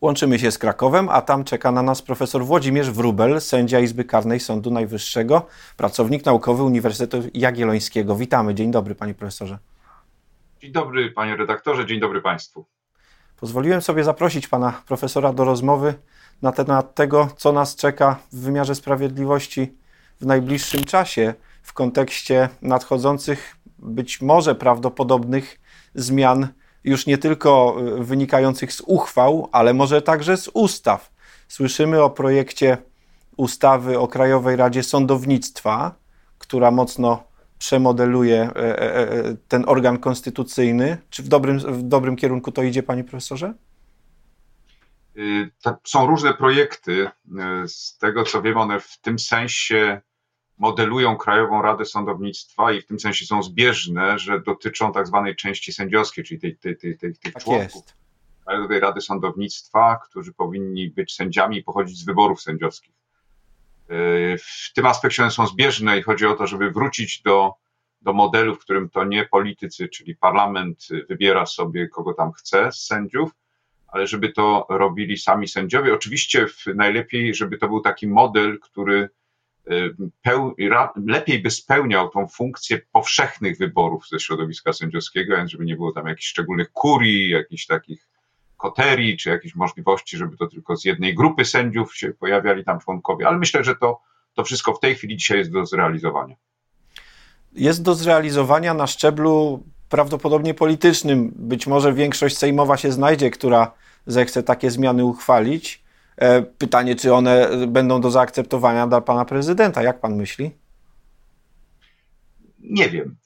Łączymy się z Krakowem, a tam czeka na nas profesor Włodzimierz Wrubel, sędzia Izby Karnej Sądu Najwyższego, pracownik naukowy Uniwersytetu Jagiellońskiego. Witamy. Dzień dobry, panie profesorze. Dzień dobry, panie redaktorze, dzień dobry państwu. Pozwoliłem sobie zaprosić pana profesora do rozmowy na temat tego, co nas czeka w wymiarze sprawiedliwości w najbliższym czasie w kontekście nadchodzących, być może prawdopodobnych zmian już nie tylko y, wynikających z uchwał, ale może także z ustaw. Słyszymy o projekcie ustawy o Krajowej Radzie Sądownictwa, która mocno przemodeluje e, e, e, ten organ konstytucyjny. Czy w dobrym, w dobrym kierunku to idzie, panie profesorze? Y, są różne projekty. Y, z tego co wiem, one w tym sensie modelują Krajową Radę Sądownictwa i w tym sensie są zbieżne, że dotyczą tak zwanej części sędziowskiej, czyli tej, tej, tej, tej, tych tak członków jest. Krajowej Rady Sądownictwa, którzy powinni być sędziami i pochodzić z wyborów sędziowskich. Y, w tym aspekcie one są zbieżne i chodzi o to, żeby wrócić do, do modelu, w którym to nie politycy, czyli parlament wybiera sobie, kogo tam chce z sędziów, ale żeby to robili sami sędziowie. Oczywiście najlepiej, żeby to był taki model, który lepiej by spełniał tą funkcję powszechnych wyborów ze środowiska sędziowskiego, więc żeby nie było tam jakichś szczególnych kurii, jakichś takich koterii, czy jakichś możliwości, żeby to tylko z jednej grupy sędziów się pojawiali tam członkowie, ale myślę, że to, to wszystko w tej chwili dzisiaj jest do zrealizowania. Jest do zrealizowania na szczeblu prawdopodobnie politycznym. Być może większość sejmowa się znajdzie, która zechce takie zmiany uchwalić. E, pytanie, czy one będą do zaakceptowania dla pana prezydenta. Jak pan myśli? Nie wiem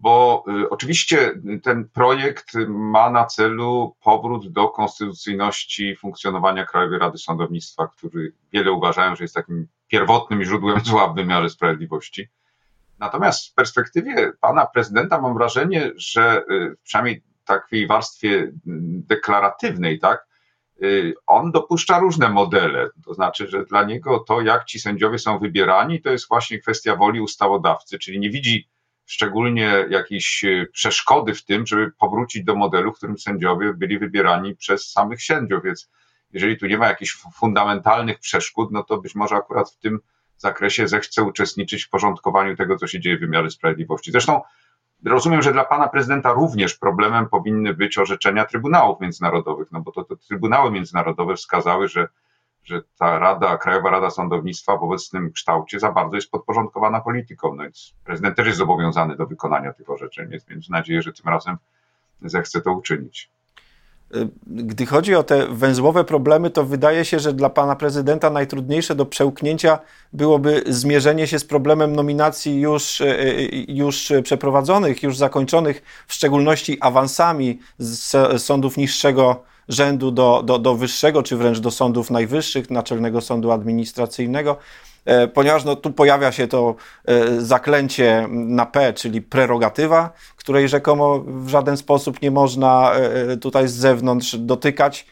bo y, oczywiście ten projekt ma na celu powrót do konstytucyjności funkcjonowania Krajowej Rady Sądownictwa, który wiele uważają, że jest takim pierwotnym źródłem zła w wymiarze sprawiedliwości. Natomiast w perspektywie pana prezydenta mam wrażenie, że y, przynajmniej takiej warstwie y, deklaratywnej, tak, on dopuszcza różne modele. To znaczy, że dla niego to, jak ci sędziowie są wybierani, to jest właśnie kwestia woli ustawodawcy, czyli nie widzi szczególnie jakieś e, przeszkody w tym, żeby powrócić do modelu, w którym sędziowie byli wybierani przez samych sędziów. Więc jeżeli tu nie ma jakichś fundamentalnych przeszkód, no to być może akurat w tym zakresie zechce uczestniczyć w porządkowaniu tego, co się dzieje w wymiarze sprawiedliwości. Zresztą rozumiem, że dla pana prezydenta również problemem powinny być orzeczenia trybunałów międzynarodowych, no bo to, to trybunały międzynarodowe wskazały, że że ta Rada, Krajowa Rada Sądownictwa w obecnym kształcie za bardzo jest podporządkowana polityką. No więc prezydent też jest zobowiązany do wykonania tych orzeczeń, więc mam nadzieję, że tym razem zechce to uczynić. Gdy chodzi o te węzłowe problemy, to wydaje się, że dla pana prezydenta najtrudniejsze do przełknięcia byłoby zmierzenie się z problemem nominacji już, e, e, już przeprowadzonych, już zakończonych, w szczególności awansami z sądów niższego rzędu do, do, do wyższego, czy wręcz do sądów najwyższych, Naczelnego Sądu Administracyjnego ponieważ no, tu pojawia się to e, zaklęcie na P, czyli prerogatywa, której rzekomo w żaden sposób nie można e, tutaj z zewnątrz dotykać.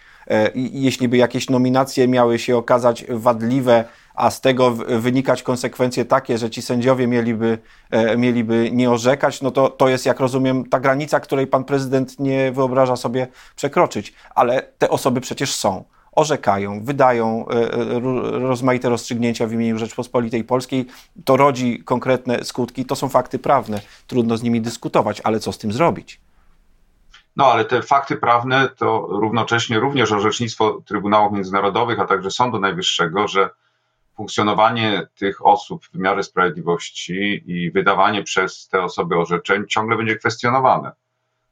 Jeśli by jakieś nominacje miały się okazać wadliwe, a z tego wynikać konsekwencje takie, że ci sędziowie mieliby, e, mieliby nie orzekać, no to to jest, jak rozumiem, ta granica, której pan prezydent nie wyobraża sobie przekroczyć. Ale te osoby przecież są orzekają, wydają e, e, rozmaite rozstrzygnięcia w imieniu Rzeczpospolitej Polskiej. To rodzi konkretne skutki, to są fakty prawne. Trudno z nimi dyskutować, ale co z tym zrobić? No ale te fakty prawne to równocześnie również orzecznictwo Trybunałów Międzynarodowych, a także Sądu Najwyższego, że funkcjonowanie tych osób w wymiarze sprawiedliwości i wydawanie przez te osoby orzeczeń ciągle będzie kwestionowane.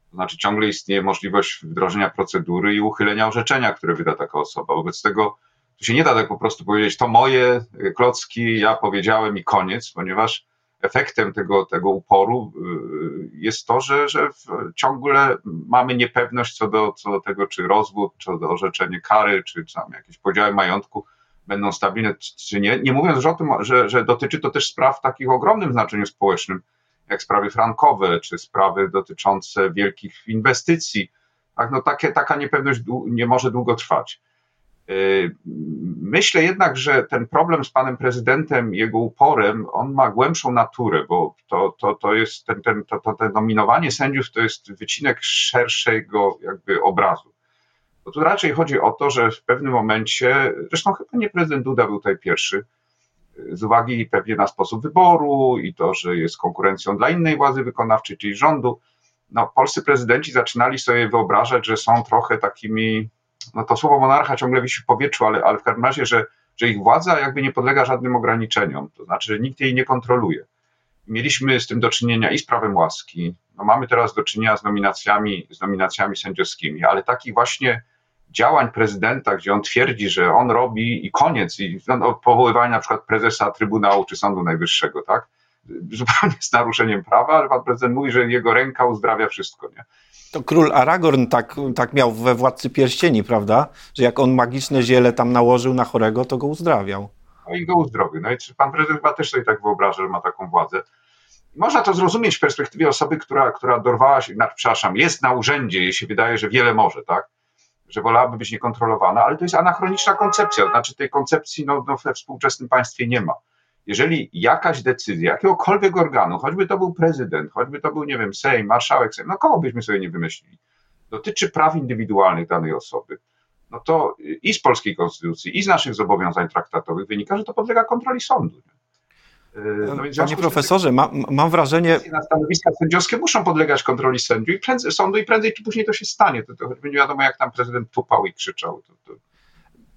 To znaczy, ciągle istnieje możliwość wdrożenia procedury i uchylenia orzeczenia, które wyda taka osoba. Wobec tego tu się nie da tak po prostu powiedzieć, to moje klocki, ja powiedziałem i koniec, ponieważ efektem tego, tego uporu y, jest to, że, że ciągle mamy niepewność co do, co do tego, czy rozwód, czy do orzeczenie kary, czy tam jakieś podziały majątku będą stabilne czy nie. Nie mówiąc już o tym, że, że dotyczy to też spraw takich o ogromnym znaczeniu społecznym, jak sprawy frankowe, czy sprawy dotyczące wielkich inwestycji. Tak, no takie, taka niepewność nie może długo trwać. Yy, myślę jednak, że ten problem z panem prezydentem, jego uporem, on ma głębszą naturę, bo to, to, to jest ten, ten, to, to, to nominowanie sędziów to jest wycinek szerszego jakby obrazu. Bo tu raczej chodzi o to, że w pewnym momencie, zresztą chyba nie prezydent Duda był tutaj pierwszy, z uwagi pewnie na sposób wyboru i to, że jest konkurencją dla innej władzy wykonawczej, czyli rządu, no, polscy prezydenci zaczynali sobie wyobrażać, że są trochę takimi, no to słowo monarcha ciągle wisi w powietrzu, ale, ale w każdym razie, że, że ich władza jakby nie podlega żadnym ograniczeniom, to znaczy, że nikt jej nie kontroluje. Mieliśmy z tym do czynienia i z prawem łaski, no mamy teraz do czynienia z nominacjami, z nominacjami sędziowskimi, ale takich właśnie działań prezydenta, gdzie on twierdzi, że on robi i koniec, i no, powoływanie na przykład prezesa Trybunału czy Sądu Najwyższego, tak? Zupełnie z naruszeniem prawa, ale pan prezydent mówi, że jego ręka uzdrawia wszystko, nie? To król Aragorn tak, tak miał we Władcy Pierścieni, prawda? Że jak on magiczne ziele tam nałożył na chorego, to go uzdrawiał. No i go uzdrowił. No i pan prezydent chyba też sobie tak wyobraża, że ma taką władzę. Można to zrozumieć w perspektywie osoby, która, która dorwała się, na, przepraszam, jest na urzędzie, jej się wydaje, że wiele może, tak? Że wolałaby być niekontrolowana, ale to jest anachroniczna koncepcja, znaczy tej koncepcji no, no we współczesnym państwie nie ma. Jeżeli jakaś decyzja jakiegokolwiek organu, choćby to był prezydent, choćby to był, nie wiem, Sejm, marszałek Sejm, no kogo byśmy sobie nie wymyślili, dotyczy praw indywidualnych danej osoby, no to i z polskiej konstytucji, i z naszych zobowiązań traktatowych wynika, że to podlega kontroli sądu. Nie? No Panie profesorze, ma, mam wrażenie. Na stanowiska sędziowskie muszą podlegać kontroli sędziów i prędzej, sądu i prędzej czy później to się stanie. To, to nie wiadomo, jak tam prezydent tupał i krzyczał. To, to...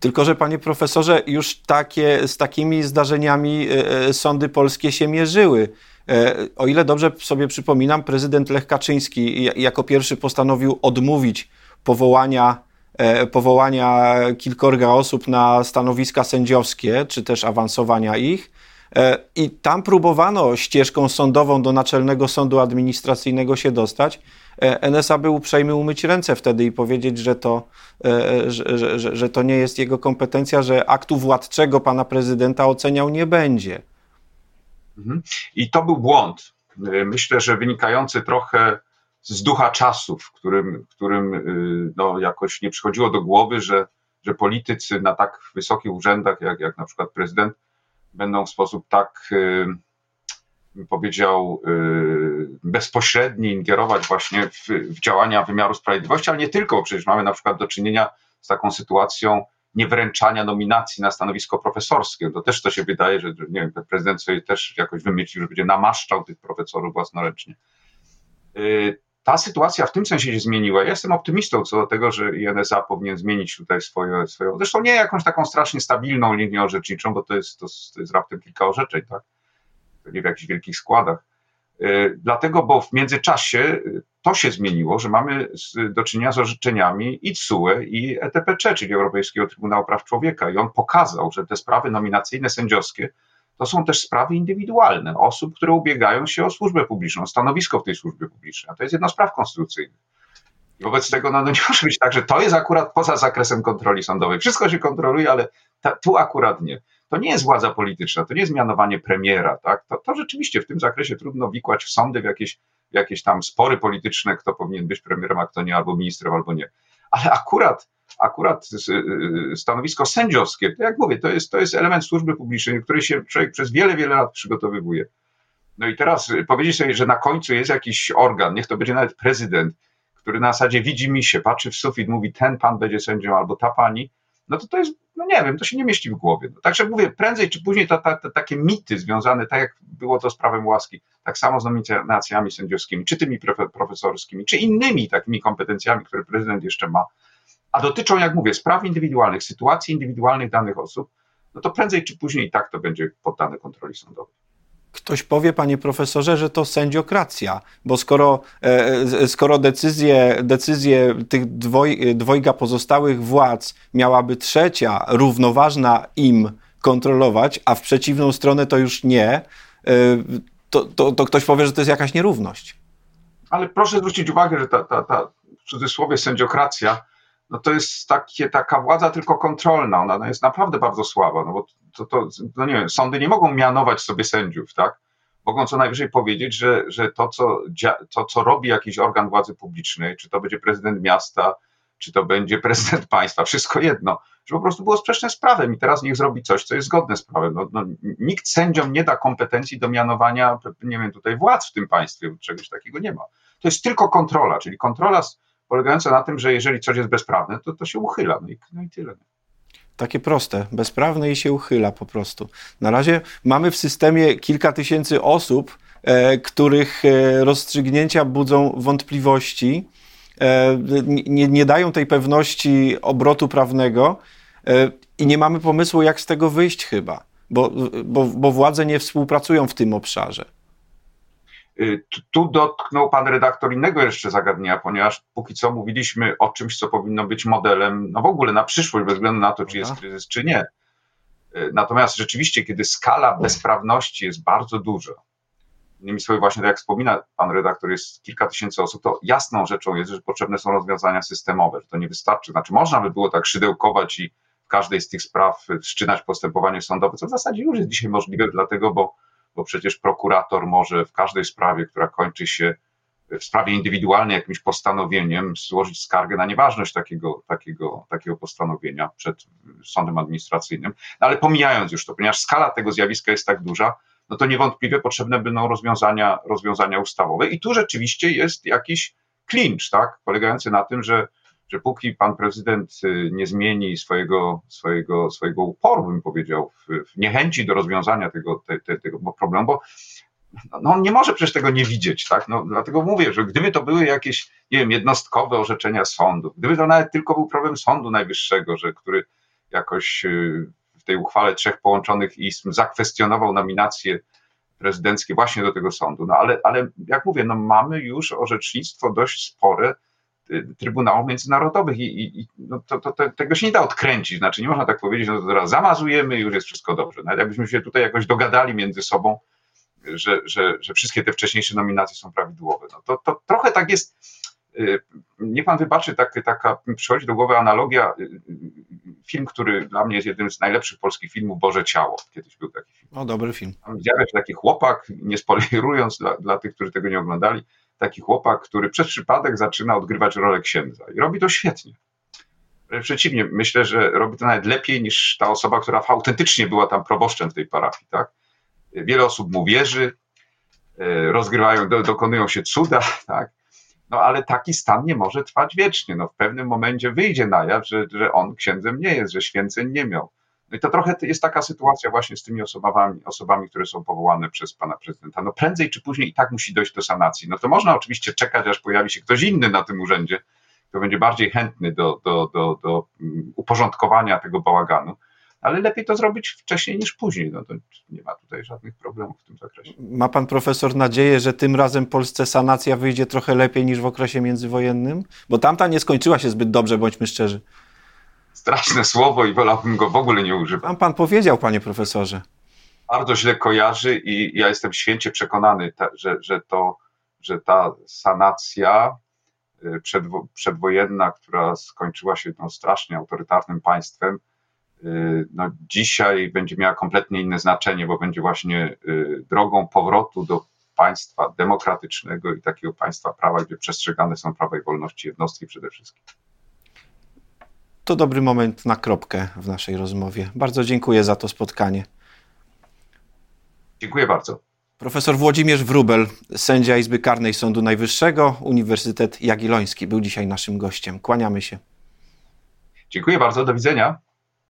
Tylko, że panie profesorze, już takie, z takimi zdarzeniami e, e, sądy polskie się mierzyły. E, o ile dobrze sobie przypominam, prezydent Lech Kaczyński jako pierwszy postanowił odmówić powołania, powołania kilkorga osób na stanowiska sędziowskie, czy też awansowania ich. E, I tam próbowano ścieżką sądową do Naczelnego Sądu Administracyjnego się dostać. E, NSA był uprzejmy umyć ręce wtedy i powiedzieć, że to, e, że, że, że to nie jest jego kompetencja, że aktu władczego pana prezydenta oceniał nie będzie. Mhm. I to był błąd. Myślę, że wynikający trochę z ducha czasów, w którym, którym no, jakoś nie przychodziło do głowy, że, że politycy na tak wysokich urzędach, jak, jak na przykład prezydent, będą w sposób tak, y, powiedział, y, bezpośredni ingerować właśnie w, w działania wymiaru sprawiedliwości, ale nie tylko, przecież mamy na przykład do czynienia z taką sytuacją niewręczania nominacji na stanowisko profesorskie. To też to się wydaje, że nie wiem, prezydent sobie też jakoś wymyślił, że będzie namaszczał tych profesorów własnoręcznie. Y, ta sytuacja w tym sensie się zmieniła. Ja jestem optymistą co do tego, że INSA powinien zmienić tutaj swoje, swoją, zresztą nie jakąś taką strasznie stabilną linię orzeczniczą, bo to jest, to, to jest raptem kilka orzeczeń, tak? Nie w jakichś wielkich składach. Yy, dlatego, bo w międzyczasie y, to się zmieniło, że mamy do czynienia z orzeczeniami i TSUE i ETPC, czyli Europejskiego Trybunału Praw Człowieka i on pokazał, że te sprawy nominacyjne sędziowskie to są też sprawy indywidualne osób, które ubiegają się o służbę publiczną, stanowisko w tej służbie publicznej. To jest jedna z praw konstytucyjnych. Wobec tego no, no nie może być tak, że to jest akurat poza zakresem kontroli sądowej. Wszystko się kontroluje, ale ta, tu akurat nie. To nie jest władza polityczna, to nie jest mianowanie premiera. Tak? To, to rzeczywiście w tym zakresie trudno wikłać w sądy w jakieś, w jakieś tam spory polityczne, kto powinien być premierem, a kto nie, albo ministrem, albo nie. Ale akurat akurat y, stanowisko sędziowskie, to jak mówię, to jest, to jest element służby publicznej, który się człowiek przez wiele, wiele lat przygotowywuje. No i teraz y, powiedzieć sobie, że na końcu jest jakiś organ, niech to będzie nawet prezydent, który na zasadzie widzi mi się, patrzy w sufit, mówi ten pan będzie sędzią albo ta pani, no to to jest, no nie wiem, to się nie mieści w głowie. No, także mówię, prędzej czy później to, to, to, takie mity związane, tak jak było to z prawem łaski, tak samo z nominacjami sędziowskimi, czy tymi profesorskimi, czy innymi takimi kompetencjami, które prezydent jeszcze ma, a dotyczą, jak mówię, spraw indywidualnych, sytuacji indywidualnych danych osób, no to prędzej czy później tak to będzie poddane kontroli sądowej. Ktoś powie, panie profesorze, że to sędziokracja, bo skoro, e, skoro decyzje, decyzje tych dwoj, dwojga pozostałych władz miałaby trzecia, równoważna im kontrolować, a w przeciwną stronę to już nie, e, to, to, to ktoś powie, że to jest jakaś nierówność. Ale proszę zwrócić uwagę, że ta, ta, ta w cudzysłowie sędziokracja no to jest takie, taka władza tylko kontrolna, ona jest naprawdę bardzo słaba, no bo to, to, no nie wiem, sądy nie mogą mianować sobie sędziów, tak? Mogą co najwyżej powiedzieć, że, że to, co, to, co robi jakiś organ władzy publicznej, czy to będzie prezydent miasta, czy to będzie prezydent państwa, wszystko jedno, że po prostu było sprzeczne z prawem i teraz niech zrobi coś, co jest zgodne z prawem. No, no, nikt sędziom nie da kompetencji do mianowania, nie wiem, tutaj władz w tym państwie, czegoś takiego nie ma. To jest tylko kontrola, czyli kontrola polegająca na tym, że jeżeli coś jest bezprawne, to to się uchyla. No i, no i tyle. Takie proste, bezprawne i się uchyla po prostu. Na razie mamy w systemie kilka tysięcy osób, e, których e, rozstrzygnięcia budzą wątpliwości, e, nie, nie, dają tej pewności obrotu prawnego e, i nie mamy pomysłu, jak z tego wyjść chyba, bo, bo, bo władze nie współpracują w tym obszarze. Y, tu dotknął pan redaktor innego jeszcze zagadnienia, ponieważ póki co mówiliśmy o czymś, co powinno być modelem, no w ogóle na przyszłość, bez względu na to, czy jest kryzys, czy nie. Y, natomiast rzeczywiście, kiedy skala bezprawności jest bardzo duża, innymi słowy, właśnie tak jak wspomina pan redaktor, jest kilka tysięcy osób, to jasną rzeczą jest, że potrzebne są rozwiązania systemowe, że to nie wystarczy. Znaczy, można by było tak szydełkować i w każdej z tych spraw wszczynać postępowanie sądowe, co w zasadzie już jest dzisiaj możliwe, dlatego, bo bo przecież prokurator może w każdej sprawie, która kończy się w sprawie indywidualnej jakimś postanowieniem, złożyć skargę na nieważność takiego, takiego, takiego postanowienia przed sądem administracyjnym. No ale pomijając już to, ponieważ skala tego zjawiska jest tak duża, no to niewątpliwie potrzebne będą rozwiązania, rozwiązania ustawowe. I tu rzeczywiście jest jakiś klincz, tak, polegający na tym, że że póki pan prezydent y, nie zmieni swojego, swojego, swojego uporu, bym powiedział, w, w niechęci do rozwiązania tego, te, te, tego problemu, bo no on nie może przecież tego nie widzieć, tak? No, dlatego mówię, że gdyby to były jakieś, nie wiem, jednostkowe orzeczenia sądu, gdyby to nawet tylko był problem Sądu Najwyższego, że który jakoś y, w tej uchwale trzech połączonych izm zakwestionował nominacje prezydenckie właśnie do tego sądu. No ale, ale jak mówię, no mamy już orzecznictwo dość spore Trybunałów Międzynarodowych i, i no to, to, to, tego się nie da odkręcić. Znaczy nie można tak powiedzieć, no to teraz zamazujemy i już jest wszystko dobrze. Nawet jakbyśmy się tutaj jakoś dogadali między sobą, że, że, że wszystkie te wcześniejsze nominacje są prawidłowe. No to, to trochę tak jest. Y, niech pan wybaczy, tak, taka przychodzi do głowy analogia. Y, y, film, który dla mnie jest jednym z najlepszych polskich filmów, Boże Ciało. Kiedyś był taki film. O, dobry film. Tam widziałem, że taki chłopak, nie spoilerując dla, dla tych, którzy tego nie oglądali, taki chłopak, który przez przypadek zaczyna odgrywać rolę księdza i robi to świetnie. Przeciwnie, myślę, że robi to nawet lepiej niż ta osoba, która autentycznie była tam proboszczem w tej parafii. Tak? Wiele osób mu wierzy, e, rozgrywają, dokonują się cuda, tak? No ale taki stan nie może trwać wiecznie. No, w pewnym momencie wyjdzie na jaw, że, że on księdzem nie jest, że święceń nie miał. No i to trochę jest taka sytuacja właśnie z tymi osobami, osobami, które są powołane przez pana prezydenta. No prędzej czy później i tak musi dojść do sanacji. No to można oczywiście czekać, aż pojawi się ktoś inny na tym urzędzie, kto będzie bardziej chętny do, do, do, do mm, uporządkowania tego bałaganu, ale lepiej to zrobić wcześniej niż później. No to nie ma tutaj żadnych problemów w tym zakresie. Ma pan profesor nadzieję, że tym razem Polsce sanacja wyjdzie trochę lepiej niż w okresie międzywojennym? Bo tamta nie skończyła się zbyt dobrze, bądźmy szczerzy straszne słowo i wolałbym go w ogóle nie używać. Pan, pan powiedział, panie profesorze. Bardzo źle kojarzy i ja jestem święcie przekonany, że, że, to, że ta sanacja y, przedwo, przedwojenna, która skończyła się no, strasznie autorytarnym państwem, y, no, dzisiaj będzie miała kompletnie inne znaczenie, bo będzie właśnie y, drogą powrotu do państwa demokratycznego i takiego państwa prawa, gdzie przestrzegane są prawa i wolności jednostki przede wszystkim to dobry moment na kropkę w naszej rozmowie. Bardzo dziękuję za to spotkanie. Dziękuję bardzo. Profesor Włodzimierz Wrubel, sędzia Izby Karnej Sądu Najwyższego, Uniwersytet Jagielloński, był dzisiaj naszym gościem. Kłaniamy się. Dziękuję bardzo, do widzenia.